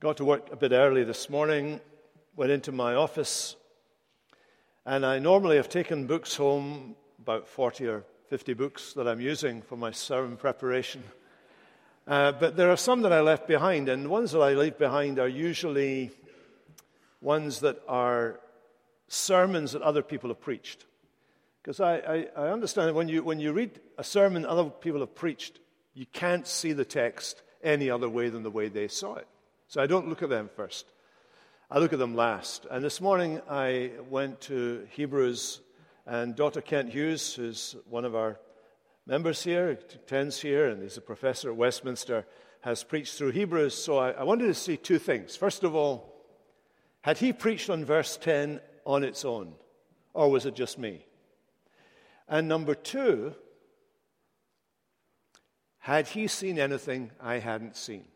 Got to work a bit early this morning, went into my office, and I normally have taken books home, about 40 or 50 books that I'm using for my sermon preparation. Uh, but there are some that I left behind, and the ones that I leave behind are usually ones that are sermons that other people have preached. Because I, I, I, understand that when you, when you read a sermon other people have preached, you can't see the text any other way than the way they saw it. So I don't look at them first. I look at them last. And this morning I went to Hebrews, and Dr. Kent Hughes, who's one of our members here, attends here, and he's a professor at Westminster, has preached through Hebrews. So I, I wanted to see two things. First of all, had he preached on verse 10 on its own, or was it just me? And number two, had he seen anything I hadn't seen?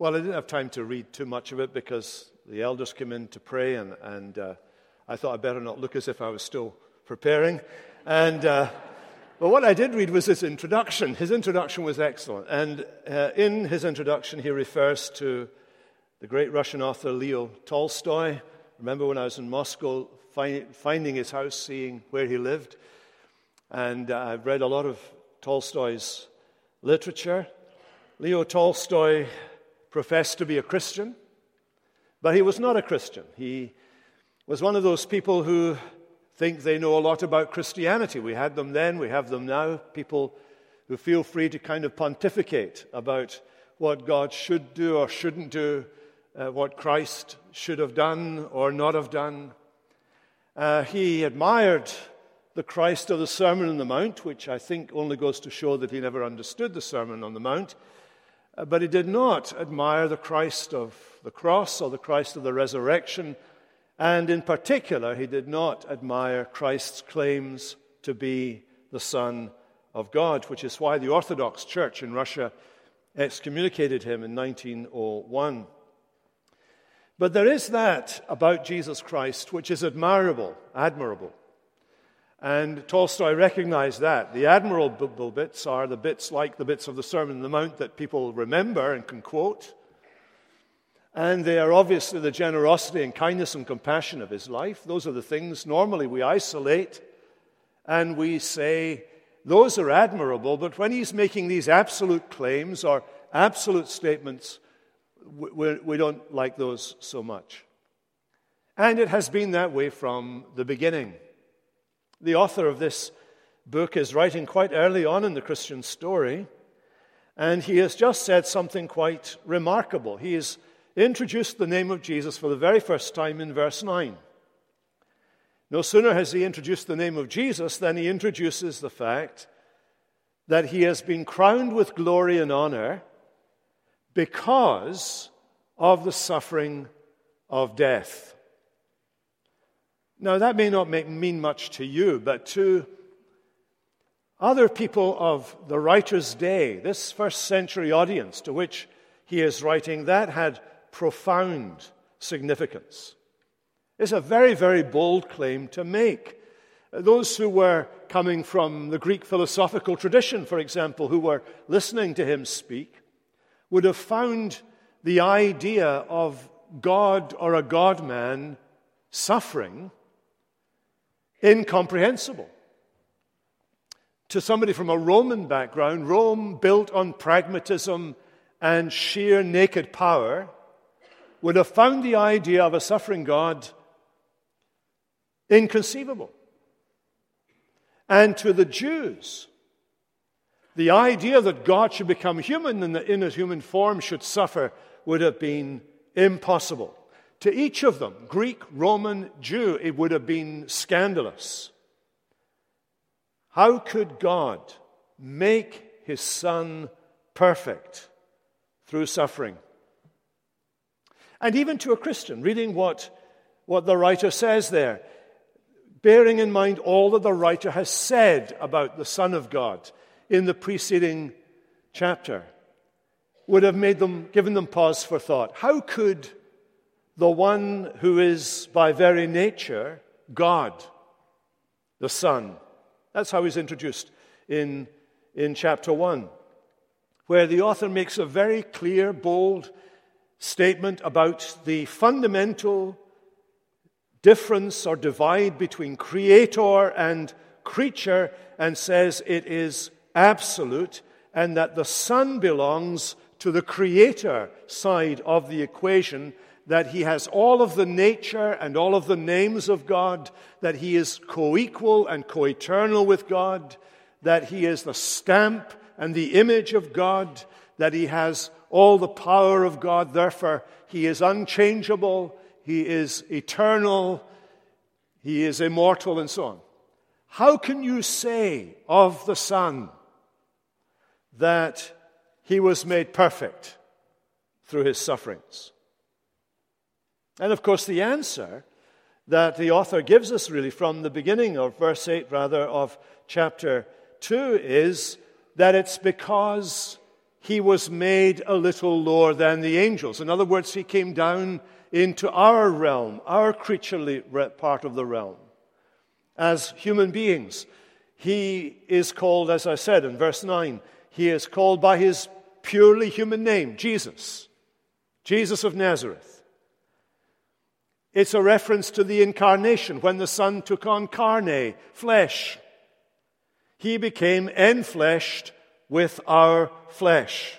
Well, I didn't have time to read too much of it because the elders came in to pray, and, and uh, I thought I'd better not look as if I was still preparing. And, uh, but what I did read was his introduction. His introduction was excellent. And uh, in his introduction, he refers to the great Russian author Leo Tolstoy. Remember when I was in Moscow, find, finding his house, seeing where he lived? And uh, I've read a lot of Tolstoy's literature. Leo Tolstoy professed to be a Christian, but he was not a Christian. He was one of those people who think they know a lot about Christianity. We had them then, we have them now. People who feel free to kind of pontificate about what God should do or shouldn't do, uh, what Christ should have done or not have done. Uh, he admired the Christ of the Sermon on the Mount, which I think only goes to show that he never understood the Sermon on the Mount. Uh, but he did not admire the Christ of the cross or the Christ of the resurrection. And in particular, he did not admire Christ's claims to be the Son of God, which is why the Orthodox Church in Russia excommunicated him in 1901. But there is that about Jesus Christ which is admirable, admirable. And Tolstoy recognized that. The admirable bits are the bits like the bits of the Sermon on the Mount that people remember and can quote. And they are obviously the generosity and kindness and compassion of his life. Those are the things normally we isolate and we say, those are admirable, but when he's making these absolute claims or absolute statements, we, we don't like those so much. And it has been that way from the beginning. The author of this book is writing quite early on in the Christian story, and he has just said something quite remarkable. He has introduced the name of Jesus for the very first time in verse 9. No sooner has he introduced the name of Jesus than he introduces the fact that he has been crowned with glory and honor because of the suffering of death. Now, that may not make, mean much to you, but to other people of the writer's day, this first century audience to which he is writing, that had profound significance. It's a very, very bold claim to make. Those who were coming from the Greek philosophical tradition, for example, who were listening to him speak, would have found the idea of God or a God man suffering incomprehensible. To somebody from a Roman background, Rome, built on pragmatism and sheer naked power, would have found the idea of a suffering God inconceivable. And to the Jews, the idea that God should become human and that in a human form should suffer would have been impossible. To each of them, Greek, Roman, Jew, it would have been scandalous. How could God make his son perfect through suffering? And even to a Christian, reading what, what the writer says there, bearing in mind all that the writer has said about the Son of God in the preceding chapter, would have made them, given them pause for thought. How could the one who is by very nature God, the Son. That's how he's introduced in, in chapter 1, where the author makes a very clear, bold statement about the fundamental difference or divide between creator and creature and says it is absolute and that the Son belongs to the creator side of the equation, that he has all of the nature and all of the names of God, that he is co equal and co eternal with God, that he is the stamp and the image of God, that he has all the power of God, therefore, he is unchangeable, he is eternal, he is immortal, and so on. How can you say of the Son that he was made perfect through his sufferings? And of course, the answer that the author gives us really from the beginning of verse 8, rather, of chapter 2 is that it's because he was made a little lower than the angels. In other words, he came down into our realm, our creaturely part of the realm as human beings. He is called, as I said in verse 9, he is called by his purely human name, Jesus, Jesus of Nazareth. It's a reference to the incarnation when the Son took on carne, flesh. He became enfleshed with our flesh.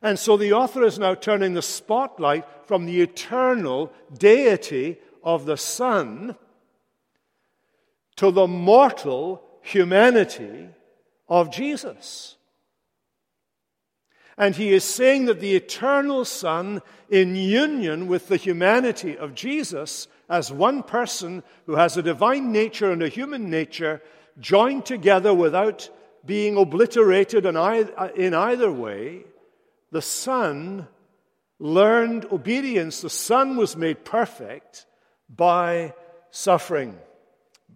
And so the author is now turning the spotlight from the eternal deity of the Son to the mortal humanity of Jesus. And he is saying that the eternal Son, in union with the humanity of Jesus, as one person who has a divine nature and a human nature, joined together without being obliterated in either way, the Son learned obedience. The Son was made perfect by suffering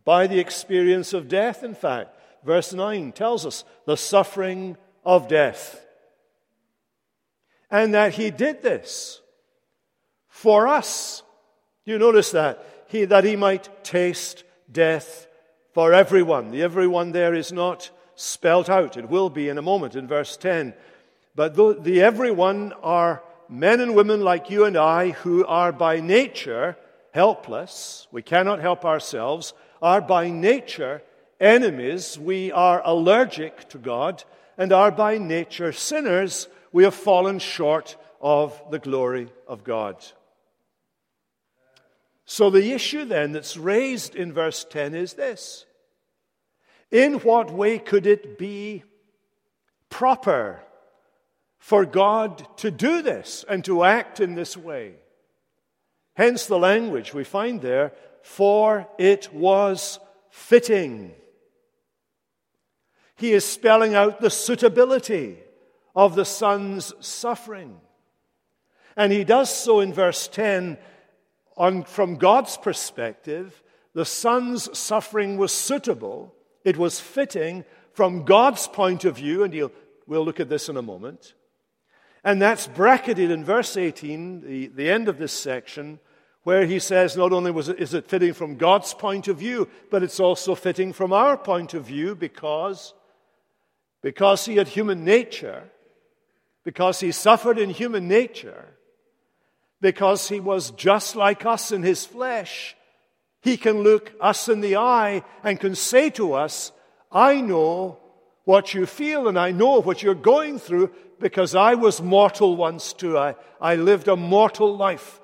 by the experience of death, in fact. Verse 9 tells us the suffering of death. And that he did this for us. You notice that? He, that he might taste death for everyone. The everyone there is not spelt out. It will be in a moment in verse 10. But the everyone are men and women like you and I who are by nature helpless. We cannot help ourselves are by nature enemies. We are allergic to God and are by nature sinners. We have fallen short of the glory of God. So the issue then that's raised in verse 10 is this In what way could it be proper for God to do this and to act in this way? Hence the language we find there for it was fitting. He is spelling out the suitability of the Son's suffering. And he does so in verse 10 on, from God's perspective. The Son's suffering was suitable, it was fitting from God's point of view, and we'll look at this in a moment. And that's bracketed in verse 18, the, the end of this section, where he says not only was it, is it fitting from God's point of view, but it's also fitting from our point of view because, because he had human nature, because he suffered in human nature, because he was just like us in his flesh, he can look us in the eye and can say to us, I know what you feel and I know what you're going through because I was mortal once too. I, I lived a mortal life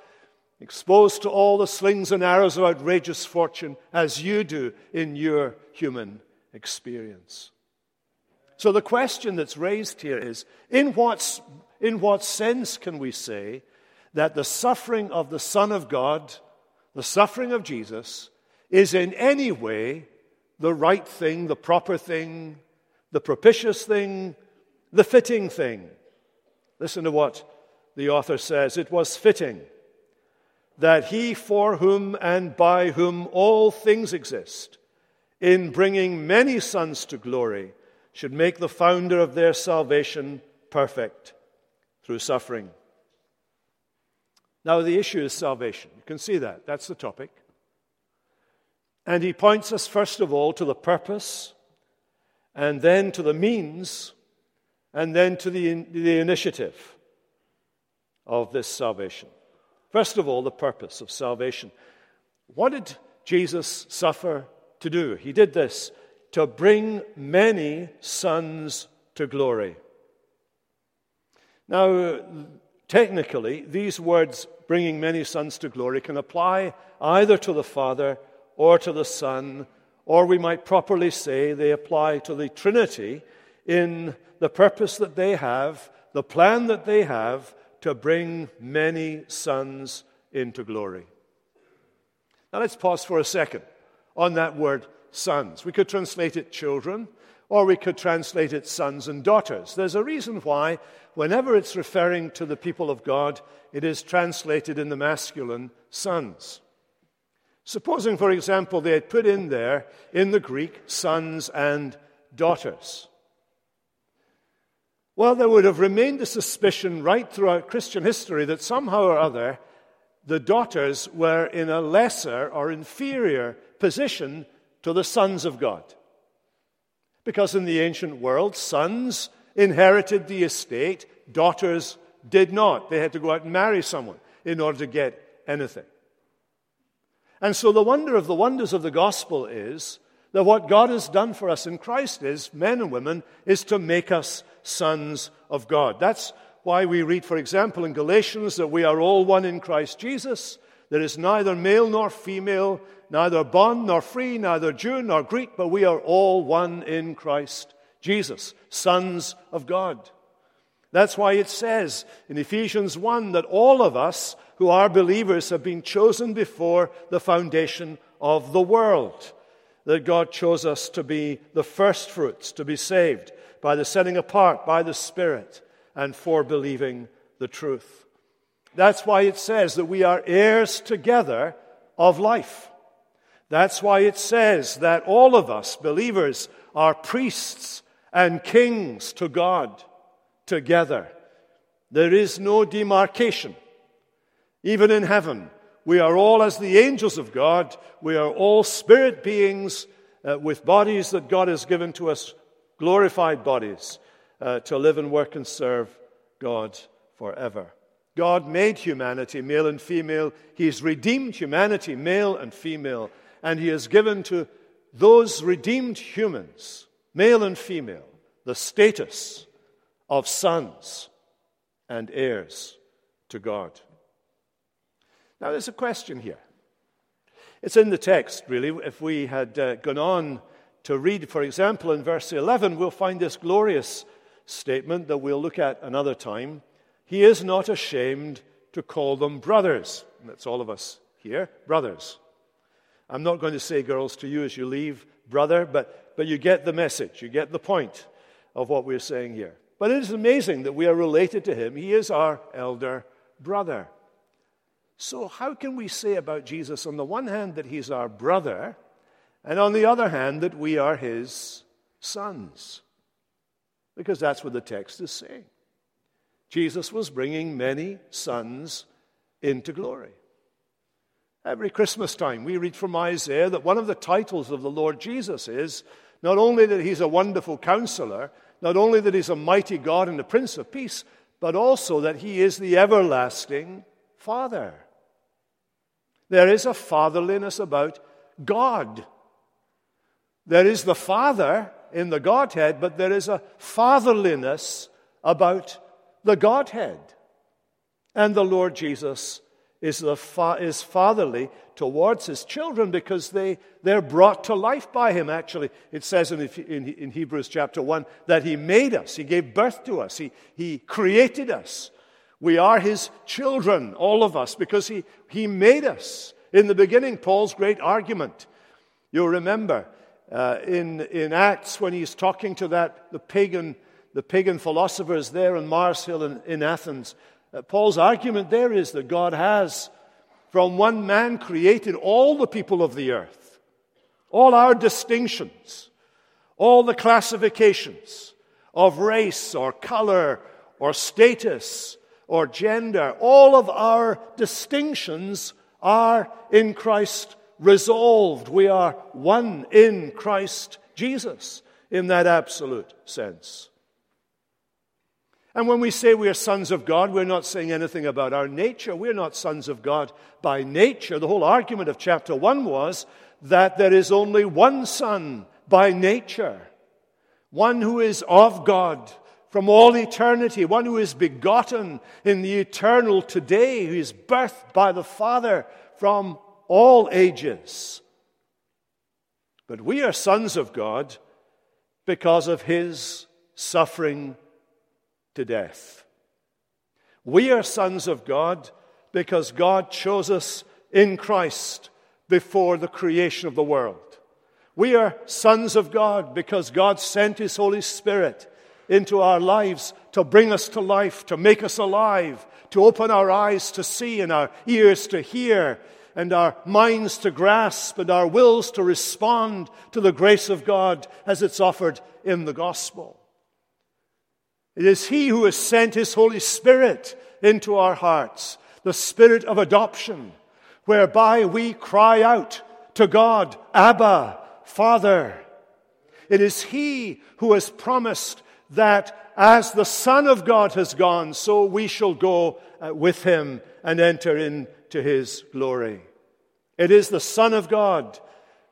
exposed to all the slings and arrows of outrageous fortune as you do in your human experience. So the question that's raised here is in what, in what sense can we say that the suffering of the Son of God, the suffering of Jesus, is in any way the right thing, the proper thing, the propitious thing, the fitting thing? Listen to what the author says. It was fitting that he for whom and by whom all things exist, in bringing many sons to glory, should make the founder of their salvation perfect through suffering. Now, the issue is salvation. You can see that. That's the topic. And he points us, first of all, to the purpose, and then to the means, and then to the, the initiative. of this salvation. First of all, the purpose of salvation. What did Jesus suffer to do? He did this to bring many sons to glory. Now, technically, these words, bringing many sons to glory, can apply either to the Father or to the Son, or we might properly say they apply to the Trinity in the purpose that they have, the plan that they have to bring many sons into glory. Now let's pause for a second on that word sons. We could translate it children, or we could translate it sons and daughters. There's a reason why, whenever it's referring to the people of God, it is translated in the masculine sons. Supposing, for example, they had put in there, in the Greek, sons and daughters. Well, there would have remained a suspicion right throughout Christian history that somehow or other the daughters were in a lesser or inferior position to the sons of God. Because in the ancient world, sons inherited the estate, daughters did not. They had to go out and marry someone in order to get anything. And so the wonder of the wonders of the gospel is that what God has done for us in Christ is, men and women, is to make us sons of God. That's why we read, for example, in Galatians that we are all one in Christ Jesus. There is neither male nor female, neither bond nor free, neither Jew nor Greek, but we are all one in Christ Jesus, sons of God. That's why it says in Ephesians 1 that all of us who are believers have been chosen before the foundation of the world. That God chose us to be the first fruits, to be saved by the setting apart by the Spirit and for believing the truth. That's why it says that we are heirs together of life. That's why it says that all of us, believers, are priests and kings to God together. There is no demarcation. Even in heaven, we are all, as the angels of God, we are all spirit beings uh, with bodies that God has given to us, glorified bodies uh, to live and work and serve God forever. God made humanity, male and female. He's redeemed humanity, male and female. And He has given to those redeemed humans, male and female, the status of sons and heirs to God. Now, there's a question here. It's in the text, really. If we had uh, gone on to read, for example, in verse 11, we'll find this glorious statement that we'll look at another time. He is not ashamed to call them brothers. And that's all of us here, brothers. I'm not going to say, girls, to you as you leave, brother, but, but you get the message. You get the point of what we're saying here. But it is amazing that we are related to him. He is our elder brother. So, how can we say about Jesus, on the one hand, that he's our brother, and on the other hand, that we are his sons? because that's what the text is saying. Jesus was bringing many sons into glory. Every Christmas time, we read from Isaiah that one of the titles of the Lord Jesus is not only that he's a wonderful counselor, not only that he's a mighty God and the Prince of Peace, but also that he is the everlasting Father. There is a fatherliness about God. There is the Father in the Godhead, but there is a fatherliness about the Godhead. And the Lord Jesus is, the fa- is fatherly towards his children because they, they're brought to life by him, actually. It says in, in, in Hebrews chapter 1 that he made us, he gave birth to us, he, he created us. We are his children, all of us, because he, he made us. In the beginning, Paul's great argument, you'll remember, uh, in, in Acts when he's talking to that, the pagan, the pagan philosophers there on Mars Hill in, in Athens. Uh, Paul's argument there is that God has, from one man, created all the people of the earth, all our distinctions, all the classifications of race or color or status or gender, all of our distinctions are in Christ resolved. We are one in Christ Jesus in that absolute sense. And when we say we are sons of God, we're not saying anything about our nature. We're not sons of God by nature. The whole argument of chapter 1 was that there is only one son by nature, one who is of God from all eternity, one who is begotten in the eternal today, who is birthed by the Father from all ages. But we are sons of God because of his suffering to death. We are sons of God because God chose us in Christ before the creation of the world. We are sons of God because God sent His Holy Spirit into our lives to bring us to life, to make us alive, to open our eyes to see and our ears to hear, and our minds to grasp and our wills to respond to the grace of God as it's offered in the gospel. It is He who has sent His Holy Spirit into our hearts, the Spirit of adoption, whereby we cry out to God, Abba, Father. It is He who has promised that as the Son of God has gone, so we shall go uh, with Him and enter into His glory. It is the Son of God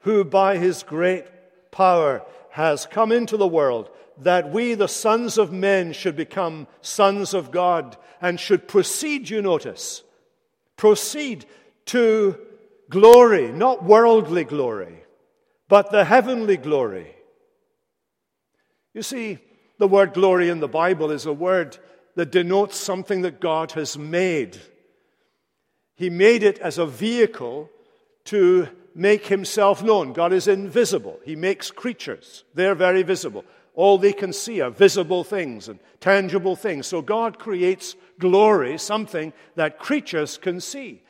who, by His great power, has come into the world that we, the sons of men, should become sons of God and should proceed, you notice, proceed to glory, not worldly glory, but the heavenly glory. You see, the word glory in the Bible is a word that denotes something that God has made. He made it as a vehicle to make himself known. God is invisible. He makes creatures. They're very visible. All they can see are visible things and tangible things. So God creates glory, something that creatures can see.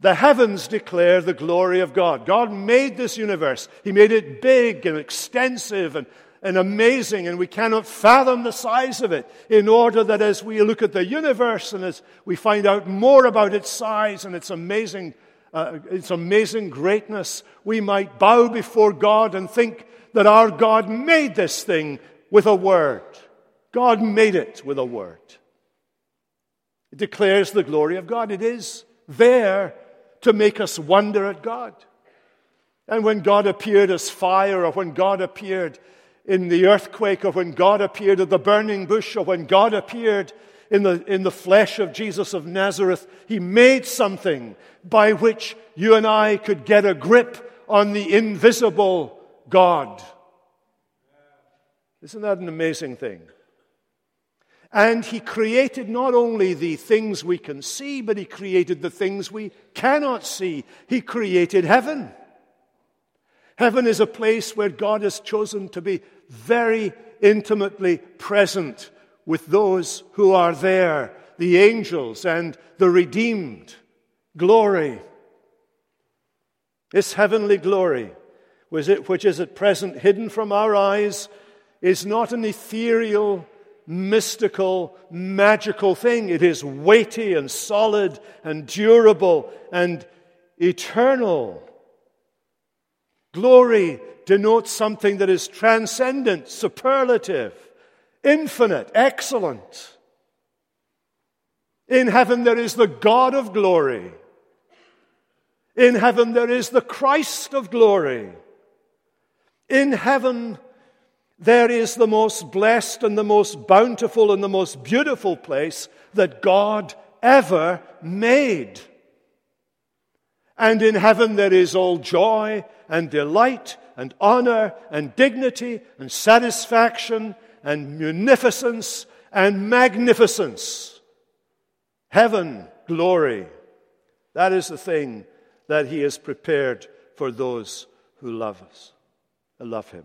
The heavens declare the glory of God. God made this universe. He made it big and extensive and, and amazing, and we cannot fathom the size of it. In order that as we look at the universe and as we find out more about its size and its amazing, uh, its amazing greatness, we might bow before God and think that our God made this thing with a word. God made it with a word. It declares the glory of God. It is there to make us wonder at God. And when God appeared as fire, or when God appeared in the earthquake, or when God appeared at the burning bush, or when God appeared in the, in the flesh of Jesus of Nazareth, He made something by which you and I could get a grip on the invisible God. Isn't that an amazing thing? And he created not only the things we can see, but he created the things we cannot see. He created heaven. Heaven is a place where God has chosen to be very intimately present with those who are there, the angels and the redeemed. Glory. This heavenly glory which is at present hidden from our eyes, is not an ethereal, mystical, magical thing. It is weighty and solid and durable and eternal. Glory denotes something that is transcendent, superlative, infinite, excellent. In heaven, there is the God of glory. In heaven, there is the Christ of glory. In heaven, there is the most blessed and the most bountiful and the most beautiful place that God ever made. And in heaven, there is all joy and delight and honor and dignity and satisfaction and munificence and magnificence. Heaven, glory. That is the thing that He has prepared for those who love us love him.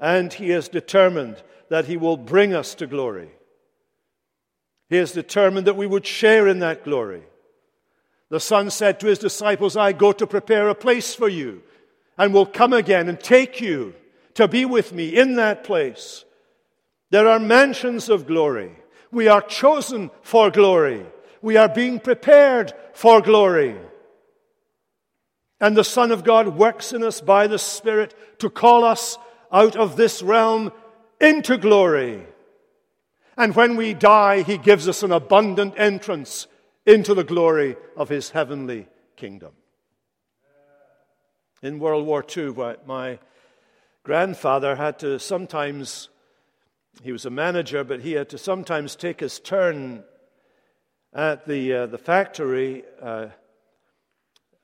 And he is determined that he will bring us to glory. He is determined that we would share in that glory. The Son said to his disciples, I go to prepare a place for you and will come again and take you to be with me in that place. There are mansions of glory. We are chosen for glory. We are being prepared for glory. And the Son of God works in us by the Spirit to call us out of this realm into glory. And when we die, he gives us an abundant entrance into the glory of his heavenly kingdom. In World War II, my grandfather had to sometimes, he was a manager, but he had to sometimes take his turn at the, uh, the factory uh,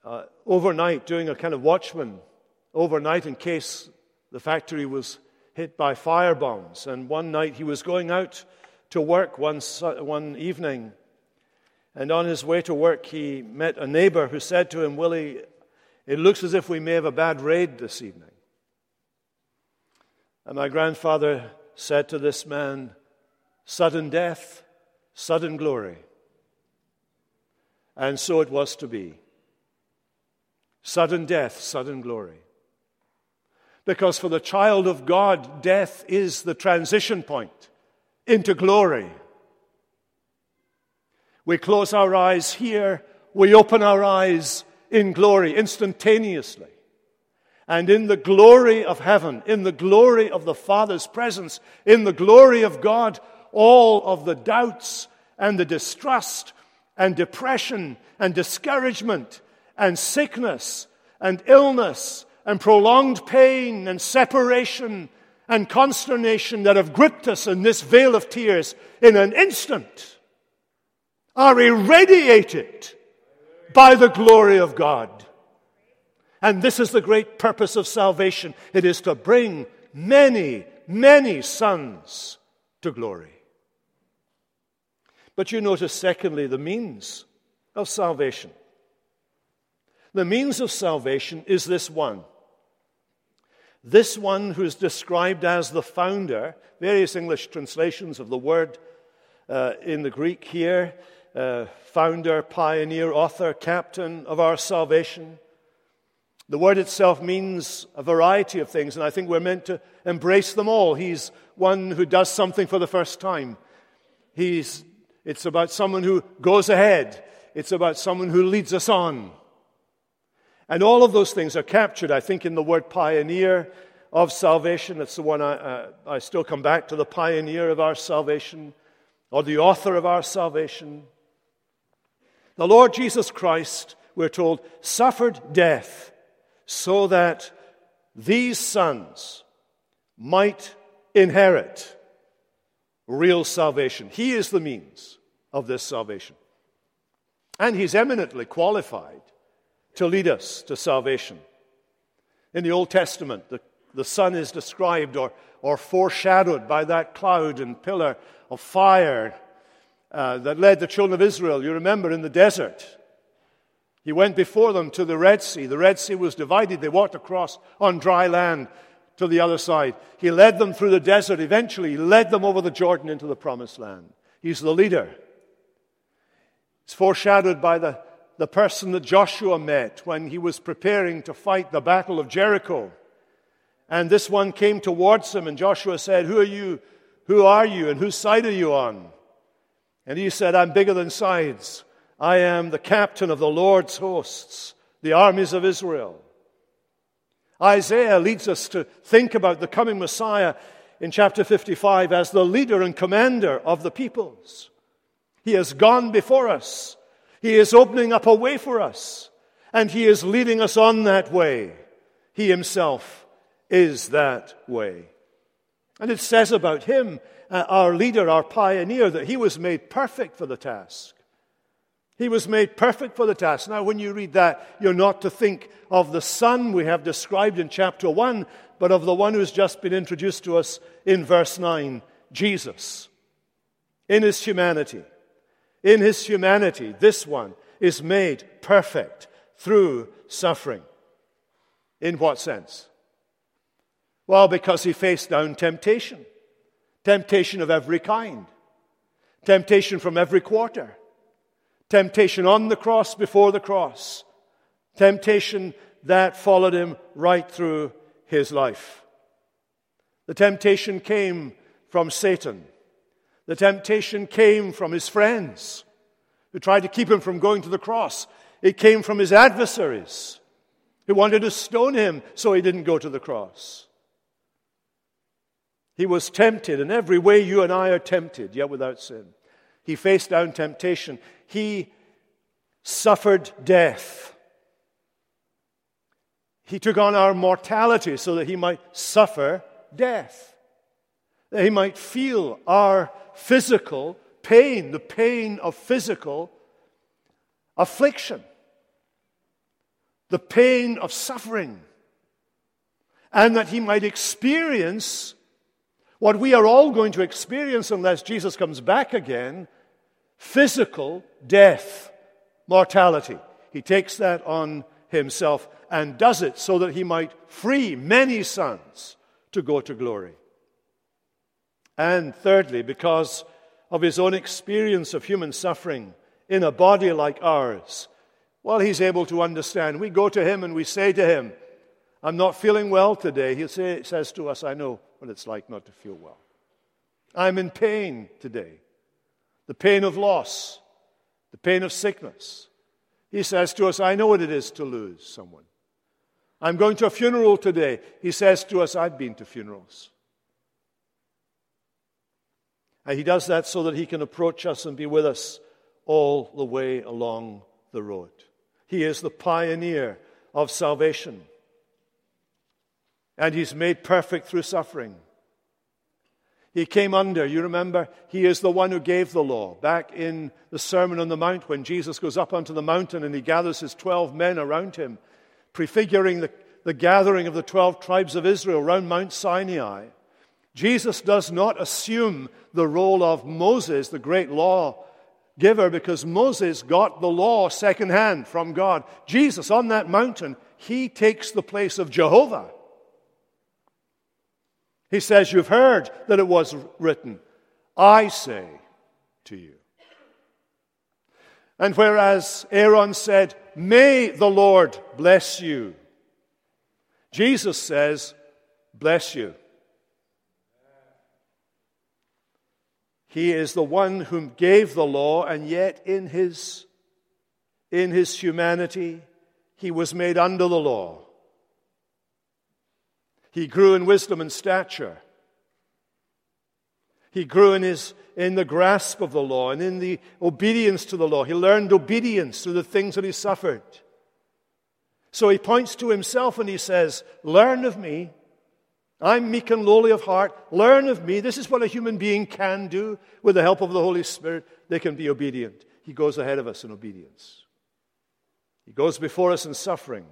uh, overnight, doing a kind of watchman overnight in case the factory was hit by fire bombs. And one night he was going out to work one, one evening. And on his way to work, he met a neighbor who said to him, Willie, it looks as if we may have a bad raid this evening. And my grandfather said to this man, Sudden death, sudden glory. And so it was to be. Sudden death, sudden glory. Because for the child of God, death is the transition point into glory. We close our eyes here, we open our eyes in glory instantaneously. And in the glory of heaven, in the glory of the Father's presence, in the glory of God, all of the doubts and the distrust and depression and discouragement and sickness and illness and prolonged pain and separation and consternation that have gripped us in this vale of tears in an instant are irradiated by the glory of God. And this is the great purpose of salvation it is to bring many, many sons to glory. But you notice, secondly, the means of salvation. The means of salvation is this one this one who is described as the founder, various English translations of the word uh, in the Greek here uh, founder, pioneer, author, captain of our salvation. The word itself means a variety of things, and I think we're meant to embrace them all. He's one who does something for the first time. He's, it's about someone who goes ahead, it's about someone who leads us on. And all of those things are captured, I think, in the word pioneer of salvation. It's the one I, uh, I still come back to the pioneer of our salvation or the author of our salvation. The Lord Jesus Christ, we're told, suffered death so that these sons might inherit real salvation. He is the means of this salvation. And he's eminently qualified to lead us to salvation. In the Old Testament, the, the Son is described or, or foreshadowed by that cloud and pillar of fire uh, that led the children of Israel, you remember, in the desert. He went before them to the Red Sea. The Red Sea was divided. They walked across on dry land to the other side. He led them through the desert. Eventually, he led them over the Jordan into the promised land. He's the leader. It's foreshadowed by the the person that Joshua met when he was preparing to fight the battle of Jericho. And this one came towards him, and Joshua said, Who are you? Who are you? And whose side are you on? And he said, I'm bigger than sides. I am the captain of the Lord's hosts, the armies of Israel. Isaiah leads us to think about the coming Messiah in chapter 55 as the leader and commander of the peoples. He has gone before us he is opening up a way for us, and He is leading us on that way. He Himself is that way. And it says about Him, uh, our leader, our pioneer, that He was made perfect for the task. He was made perfect for the task. Now, when you read that, you're not to think of the Son we have described in chapter 1, but of the one who's just been introduced to us in verse 9 Jesus. In his humanity, in his humanity, this one is made perfect through suffering. In what sense? Well, because he faced down temptation. Temptation of every kind. Temptation from every quarter. Temptation on the cross, before the cross. Temptation that followed him right through his life. The temptation came from Satan. The temptation came from his friends who tried to keep him from going to the cross. It came from his adversaries who wanted to stone him so he didn't go to the cross. He was tempted in every way you and I are tempted, yet without sin. He faced down temptation. He suffered death. He took on our mortality so that he might suffer death, he might feel our physical pain, the pain of physical affliction, the pain of suffering, and that he might experience what we are all going to experience unless Jesus comes back again physical death, mortality. He takes that on himself and does it so that he might free many sons to go to glory. And thirdly, because of his own experience of human suffering in a body like ours, well, he's able to understand. We go to him and we say to him, I'm not feeling well today. He say, says to us, I know what it's like not to feel well. I'm in pain today. The pain of loss, the pain of sickness. He says to us, I know what it is to lose someone. I'm going to a funeral today. He says to us, I've been to funerals. And he does that so that he can approach us and be with us all the way along the road. He is the pioneer of salvation. And he's made perfect through suffering. He came under, you remember, he is the one who gave the law. Back in the Sermon on the Mount, when Jesus goes up onto the mountain and he gathers his 12 men around him, prefiguring the, the gathering of the 12 tribes of Israel around Mount Sinai. Jesus does not assume the role of Moses, the great law giver, because Moses got the law secondhand from God. Jesus, on that mountain, he takes the place of Jehovah. He says, You've heard that it was written, I say to you. And whereas Aaron said, May the Lord bless you, Jesus says, Bless you. He is the one whom gave the law, and yet in his, in his humanity, he was made under the law. He grew in wisdom and stature. He grew in, his, in the grasp of the law and in the obedience to the law. He learned obedience through the things that he suffered. So he points to himself and he says, Learn of me, I'm meek and lowly of heart. Learn of me. This is what a human being can do with the help of the Holy Spirit. They can be obedient. He goes ahead of us in obedience, He goes before us in suffering.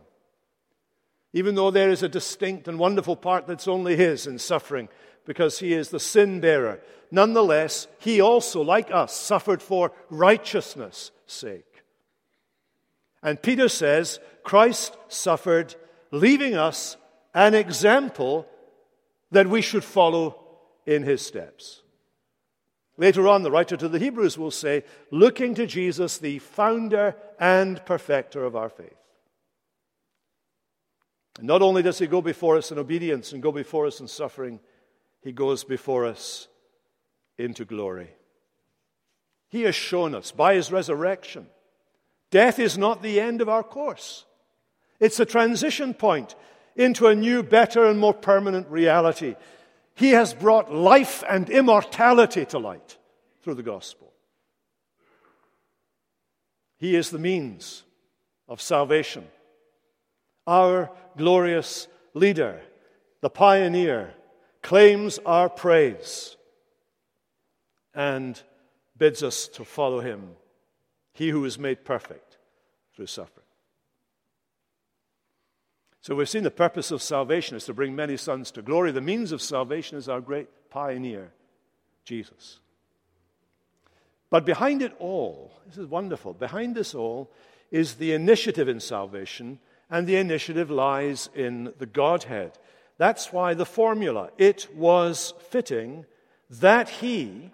Even though there is a distinct and wonderful part that's only His in suffering, because He is the sin bearer, nonetheless, He also, like us, suffered for righteousness' sake. And Peter says, Christ suffered, leaving us an example that we should follow in his steps. Later on, the writer to the Hebrews will say, looking to Jesus, the founder and perfecter of our faith. And not only does he go before us in obedience and go before us in suffering, he goes before us into glory. He has shown us by his resurrection death is not the end of our course, it's a transition point into a new, better, and more permanent reality. He has brought life and immortality to light through the gospel. He is the means of salvation. Our glorious leader, the pioneer, claims our praise and bids us to follow him, he who is made perfect through suffering. So we've seen the purpose of salvation is to bring many sons to glory. The means of salvation is our great pioneer, Jesus. But behind it all, this is wonderful, behind this all is the initiative in salvation, and the initiative lies in the Godhead. That's why the formula, it was fitting that he,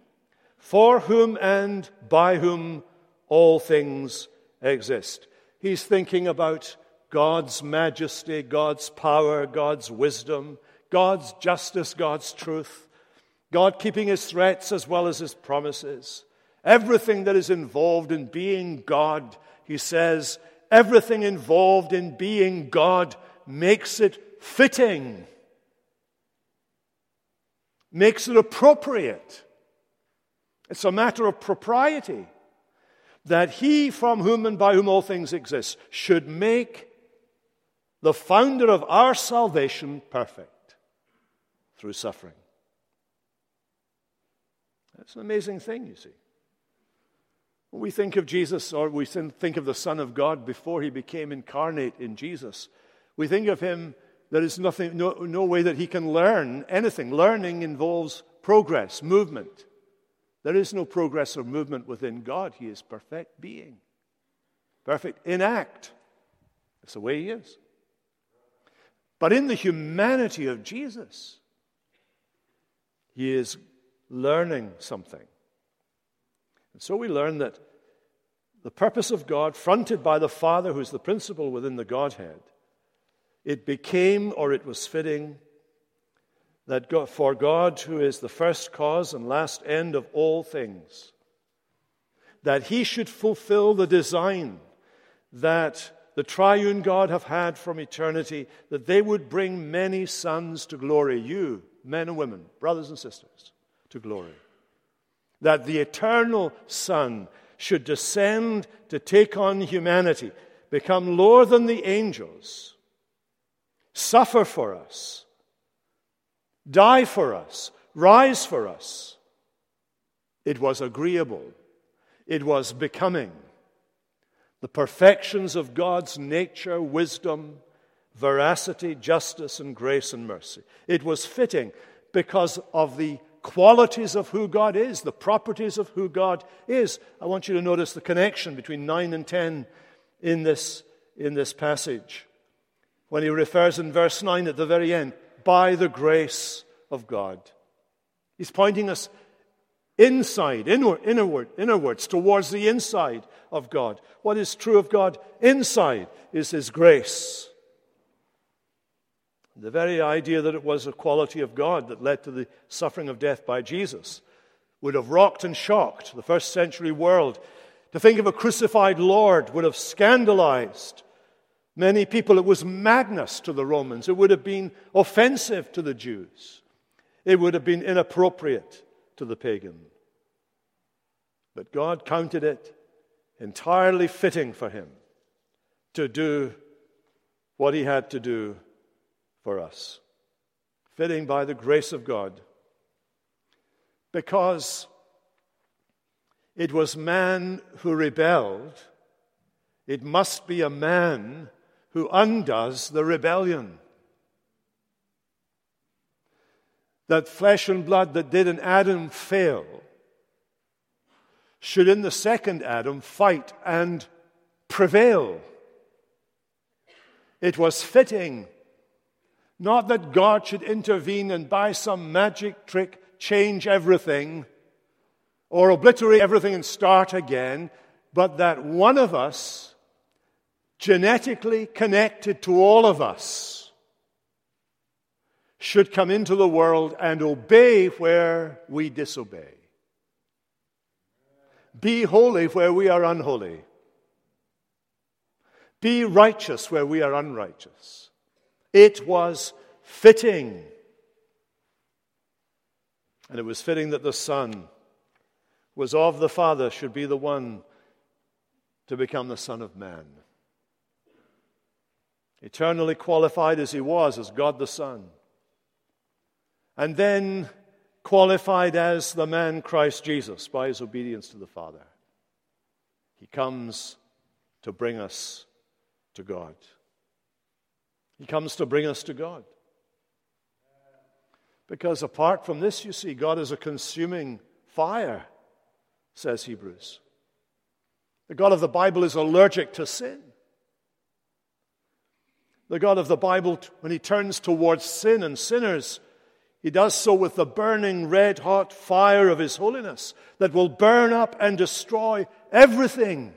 for whom and by whom all things exist. He's thinking about God's majesty, God's power, God's wisdom, God's justice, God's truth, God keeping his threats as well as his promises. Everything that is involved in being God, he says, everything involved in being God makes it fitting makes it appropriate. It's a matter of propriety that he from whom and by whom all things exist should make the founder of our salvation perfect through suffering. That's an amazing thing, you see. When we think of Jesus or we think of the Son of God before he became incarnate in Jesus, we think of him, there is nothing, no, no way that he can learn anything. Learning involves progress, movement. There is no progress or movement within God. He is perfect being, perfect in act. That's the way he is. But in the humanity of Jesus, he is learning something. And so we learn that the purpose of God, fronted by the Father, who is the principle within the Godhead, it became or it was fitting that God, for God, who is the first cause and last end of all things, that he should fulfill the design that the triune God have had from eternity, that they would bring many sons to glory, you, men and women, brothers and sisters, to glory. That the eternal Son should descend to take on humanity, become lower than the angels, suffer for us, die for us, rise for us. It was agreeable, it was becoming. The perfections of God's nature, wisdom, veracity, justice, and grace and mercy. It was fitting because of the qualities of who God is, the properties of who God is. I want you to notice the connection between 9 and 10 in this, in this passage. When he refers in verse 9 at the very end, by the grace of God. He's pointing us inside, inward, inward, inwards, towards the inside of God. What is true of God inside is His grace. The very idea that it was a quality of God that led to the suffering of death by Jesus would have rocked and shocked the first century world. To think of a crucified Lord would have scandalized many people. It was madness to the Romans, it would have been offensive to the Jews, it would have been inappropriate to the pagan. But God counted it entirely fitting for him to do what he had to do for us. Fitting by the grace of God. Because it was man who rebelled, it must be a man who undoes the rebellion. That flesh and blood that did in Adam fail should in the second Adam fight and prevail. It was fitting not that God should intervene and by some magic trick change everything or obliterate everything and start again, but that one of us, genetically connected to all of us, should come into the world and obey where we disobey. Be holy where we are unholy. Be righteous where we are unrighteous. It was fitting. And it was fitting that the Son was of the Father, should be the one to become the Son of Man. Eternally qualified as he was as God the Son. And then qualified as the man Christ Jesus by his obedience to the Father. He comes to bring us to God. He comes to bring us to God. Because apart from this, you see, God is a consuming fire, says Hebrews. The God of the Bible is allergic to sin. The God of the Bible, when he turns towards sin and sinners, he does so with the burning red hot fire of his holiness that will burn up and destroy everything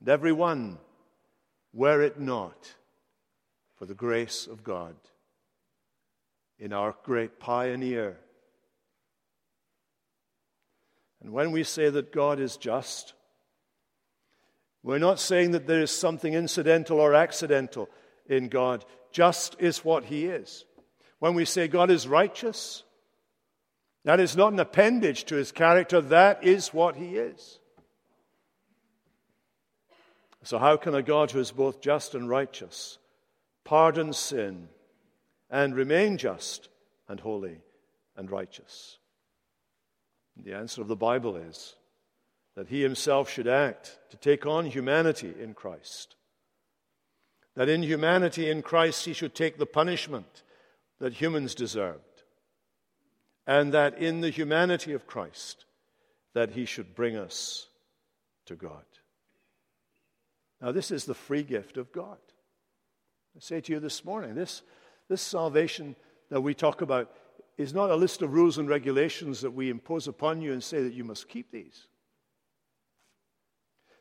and everyone, were it not for the grace of God in our great pioneer. And when we say that God is just, we're not saying that there is something incidental or accidental in God. Just is what He is. When we say God is righteous, That is not an appendage to his character, that is what he is. So, how can a God who is both just and righteous pardon sin and remain just and holy and righteous? The answer of the Bible is that he himself should act to take on humanity in Christ. That in humanity in Christ he should take the punishment that humans deserved. And that in the humanity of Christ that he should bring us to God. Now, this is the free gift of God. I say to you this morning, this, this salvation that we talk about is not a list of rules and regulations that we impose upon you and say that you must keep these.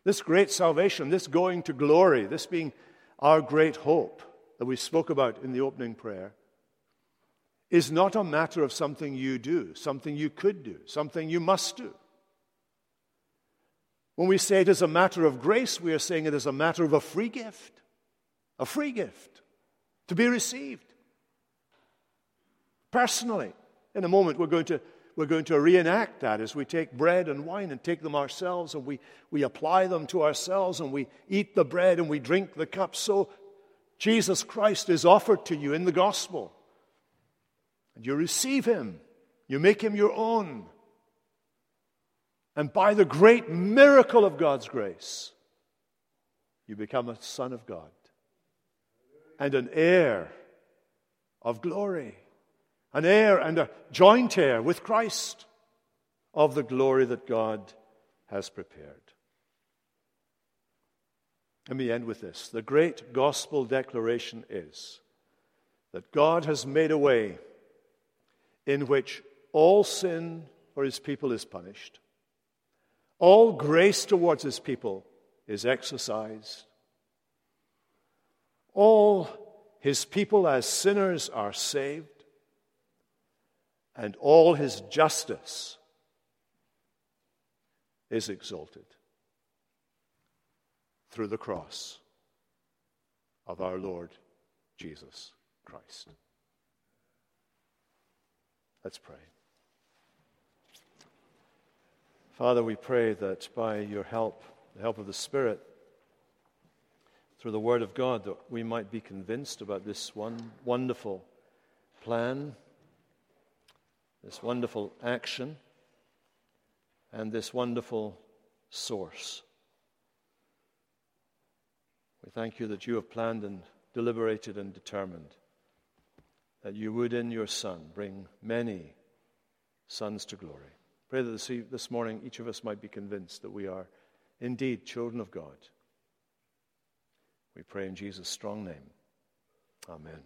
This great salvation, this going to glory, this being our great hope that we spoke about in the opening prayer, is not a matter of something you do, something you could do, something you must do. When we say it is a matter of grace, we are saying it is a matter of a free gift, a free gift to be received. Personally, in a moment, we're going to, we're going to reenact that as we take bread and wine and take them ourselves and we, we apply them to ourselves and we eat the bread and we drink the cup. So Jesus Christ is offered to you in the gospel. And you receive him, you make him your own. And by the great miracle of God's grace, you become a son of God and an heir of glory, an heir and a joint heir with Christ of the glory that God has prepared. Let me end with this. The great gospel declaration is that God has made a way in which all sin for his people is punished all grace towards his people is exercised. All his people as sinners are saved. And all his justice is exalted through the cross of our Lord Jesus Christ. Let's pray. Father, we pray that by your help, the help of the Spirit, through the Word of God, that we might be convinced about this one wonderful plan, this wonderful action, and this wonderful source. We thank you that you have planned and deliberated and determined that you would in your Son bring many sons to glory. Pray that this, morning each of us might be convinced that we are indeed children of God. We pray in Jesus' strong name. Amen.